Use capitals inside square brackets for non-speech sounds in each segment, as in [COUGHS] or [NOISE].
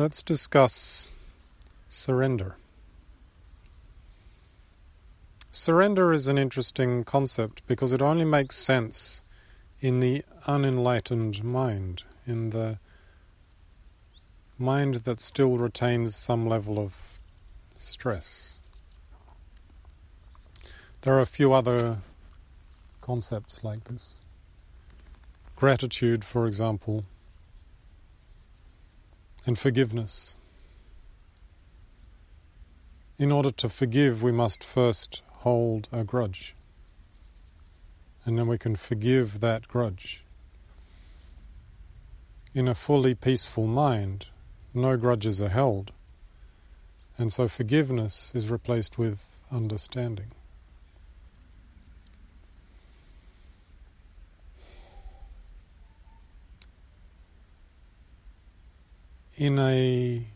Let's discuss surrender. Surrender is an interesting concept because it only makes sense in the unenlightened mind, in the mind that still retains some level of stress. There are a few other concepts like this. Gratitude, for example, and forgiveness. In order to forgive, we must first hold a grudge. And then we can forgive that grudge. In a fully peaceful mind, no grudges are held. And so forgiveness is replaced with understanding. In a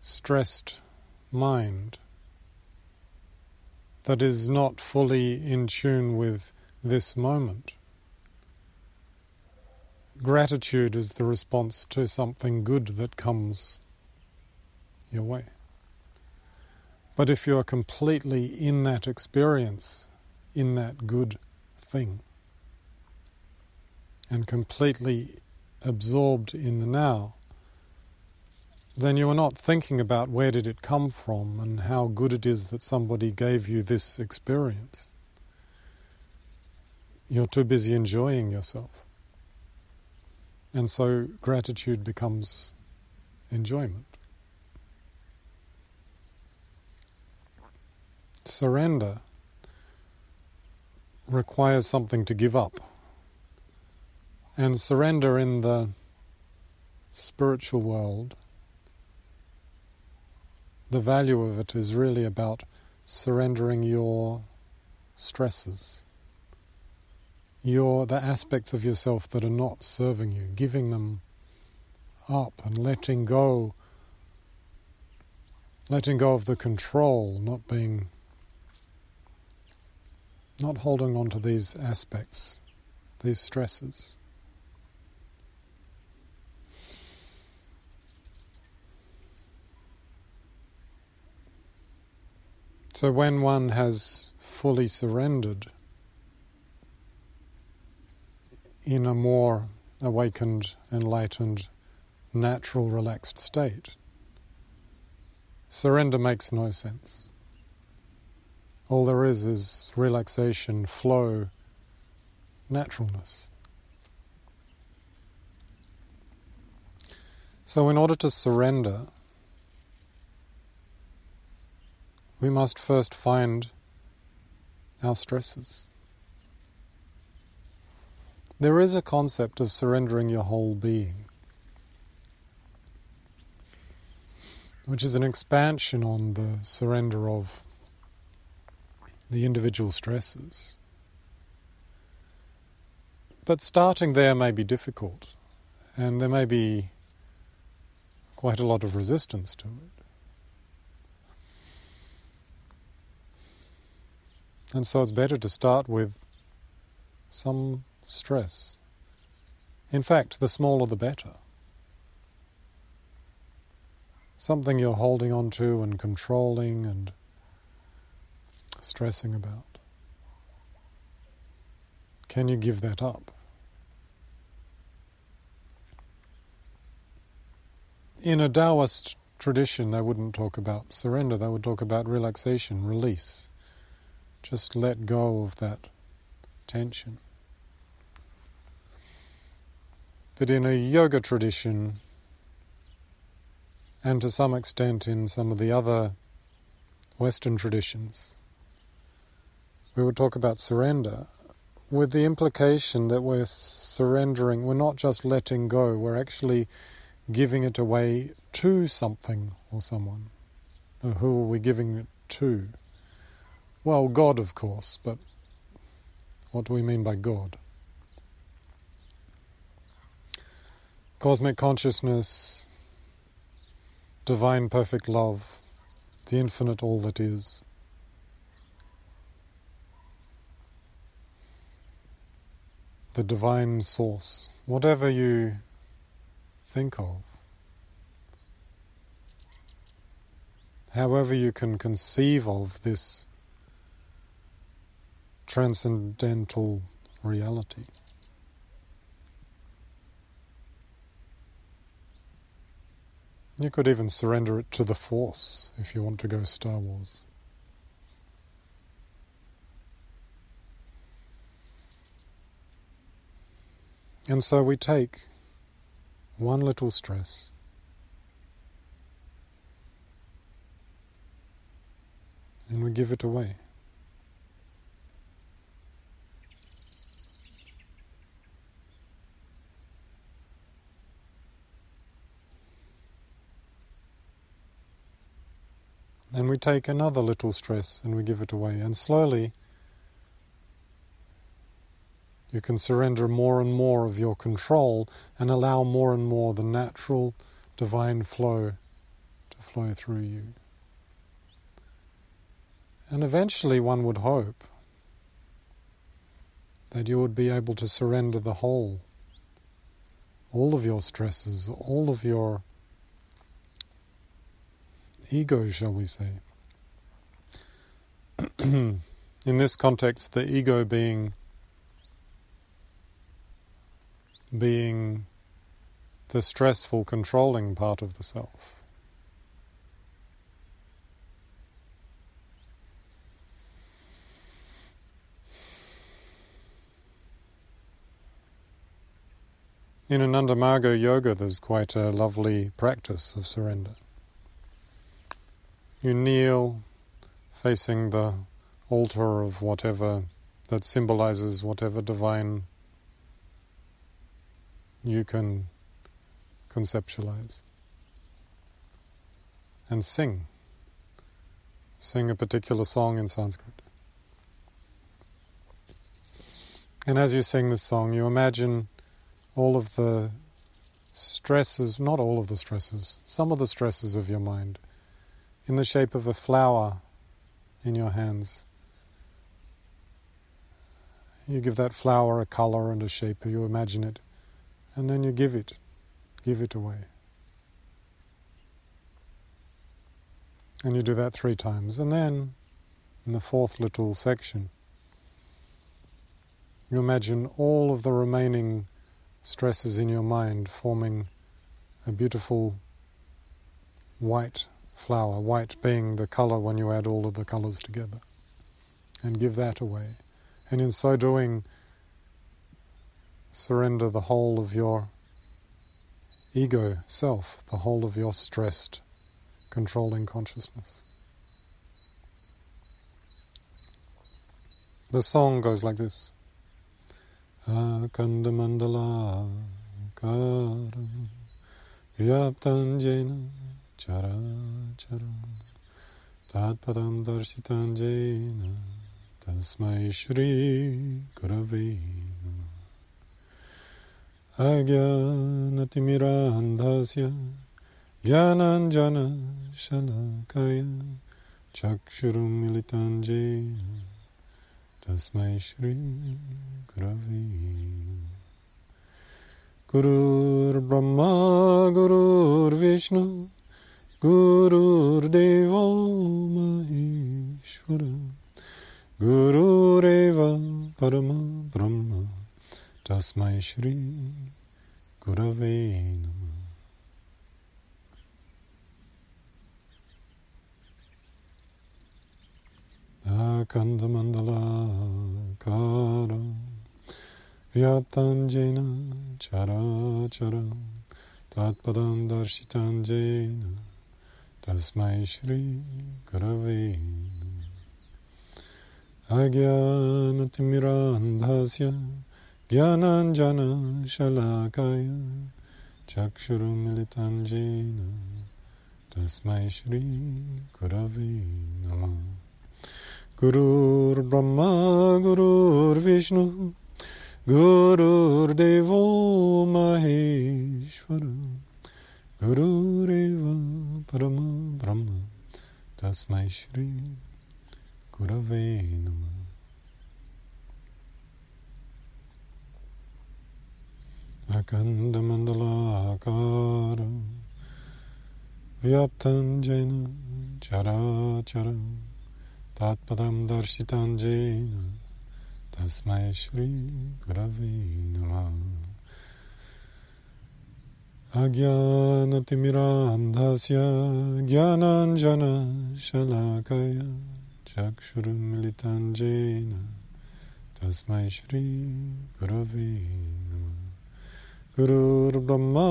stressed mind that is not fully in tune with this moment, gratitude is the response to something good that comes your way. But if you're completely in that experience, in that good thing, and completely absorbed in the now, then you are not thinking about where did it come from and how good it is that somebody gave you this experience. You're too busy enjoying yourself. And so gratitude becomes enjoyment. Surrender requires something to give up. And surrender in the spiritual world, the value of it is really about surrendering your stresses, your the aspects of yourself that are not serving you, giving them up and letting go letting go of the control, not being not holding on to these aspects, these stresses. So when one has fully surrendered in a more awakened, enlightened, natural, relaxed state, surrender makes no sense. All there is is relaxation, flow, naturalness. So, in order to surrender, we must first find our stresses. There is a concept of surrendering your whole being, which is an expansion on the surrender of the individual stresses. But starting there may be difficult, and there may be quite a lot of resistance to it. And so it's better to start with some stress. In fact, the smaller the better. Something you're holding on to and controlling and stressing about. Can you give that up? In a Taoist tradition, they wouldn't talk about surrender, they would talk about relaxation, release. Just let go of that tension. But in a yoga tradition, and to some extent in some of the other Western traditions, we would talk about surrender with the implication that we're surrendering, we're not just letting go, we're actually giving it away to something or someone. who are we giving it to? Well, God, of course, but what do we mean by God? Cosmic consciousness, divine perfect love, the infinite all that is. The divine source, whatever you think of, however you can conceive of this transcendental reality. You could even surrender it to the Force if you want to go Star Wars. And so we take one little stress and we give it away. And we take another little stress and we give it away. And slowly, you can surrender more and more of your control and allow more and more the natural divine flow to flow through you. And eventually, one would hope that you would be able to surrender the whole, all of your stresses, all of your ego, shall we say. [CLEARS THROAT] In this context, the ego being being the stressful, controlling part of the self. In Ananda Marga Yoga, there's quite a lovely practice of surrender. You kneel facing the altar of whatever that symbolizes whatever divine you can conceptualize. And sing. Sing a particular song in Sanskrit. And as you sing this song, you imagine all of the stresses, not all of the stresses, some of the stresses of your mind in the shape of a flower in your hands. You give that flower a color and a shape, you imagine it, and then you give it, give it away. And you do that three times. And then, in the fourth little section, you imagine all of the remaining stresses in your mind forming a beautiful white flower, white being the color when you add all of the colors together, and give that away. And in so doing, surrender the whole of your ego self, the whole of your stressed, controlling consciousness. The song goes like this. Akandamandala karam vyaptanjena characharam tatpadam darshitanjena tasmai shri gurave agyanatimirandhasya jnananjana shalakaya chakshurum militanjena tasmai shri gurave Gurur Brahma Gurur Vishnu Gururdevo Maheshwara Gurureva Parama Brahma. Tasmai Shri Gurave Namah Akandamandala Kara Vyaptanjena Chara Chara. Tatpadam Darshitanjena तस्मै श्रीगुरवे अज्ञानतिमिरान्धस्य ज्ञानाञ्जनशलाकाय चक्षुरुमिलितं येन तस्मै श्रीगुरवे नमः गुरुर्ब्रह्मा गुरुर्विष्णुः गुरुर्देवो महेश्वरः Gurureva Brahma Brahma Tasmai Shri Gurave Nama Akandamandalakara Vyaptam Jaina Charachara Tatpadam Darshitam Jaina Tasmai Shri Gurave अज्ञानतिमिरान्धस्य ज्ञानाञ्जनशलाकय चक्षुरुन्मिलितं येन तस्मै श्रीगुरवे नमः गुरुर्ब्रह्मा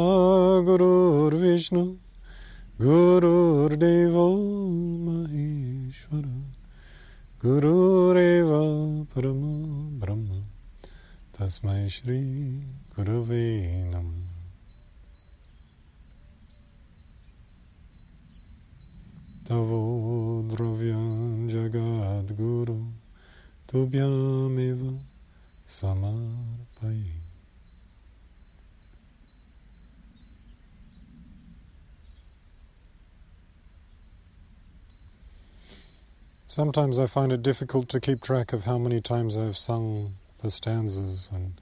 गुरुर्विष्णु गुरुर्देवो महेश्वर गुरुरेव परमो ब्रह्म तस्मै श्रीगुरवे नमः Sometimes I find it difficult to keep track of how many times I've sung the stanzas, and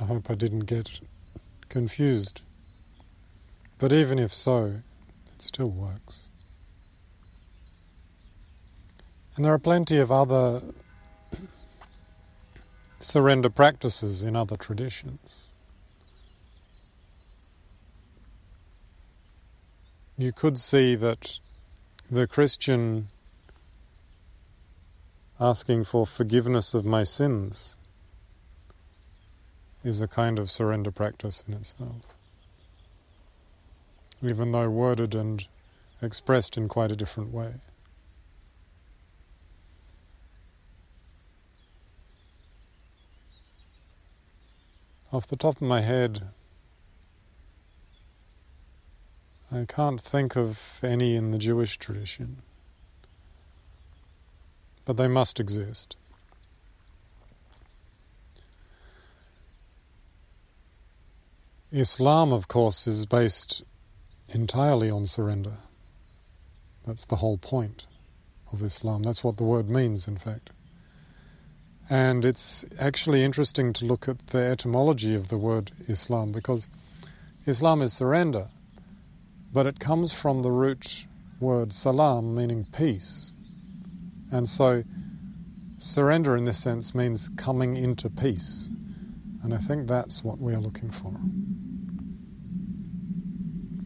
I hope I didn't get confused. But even if so, it still works. And there are plenty of other [COUGHS] surrender practices in other traditions. You could see that the Christian asking for forgiveness of my sins is a kind of surrender practice in itself, even though worded and expressed in quite a different way. Off the top of my head, I can't think of any in the Jewish tradition, but they must exist. Islam, of course, is based entirely on surrender. That's the whole point of Islam. That's what the word means, in fact. And it's actually interesting to look at the etymology of the word Islam because Islam is surrender. But it comes from the root word salam, meaning peace. And so surrender in this sense means coming into peace. And I think that's what we're looking for.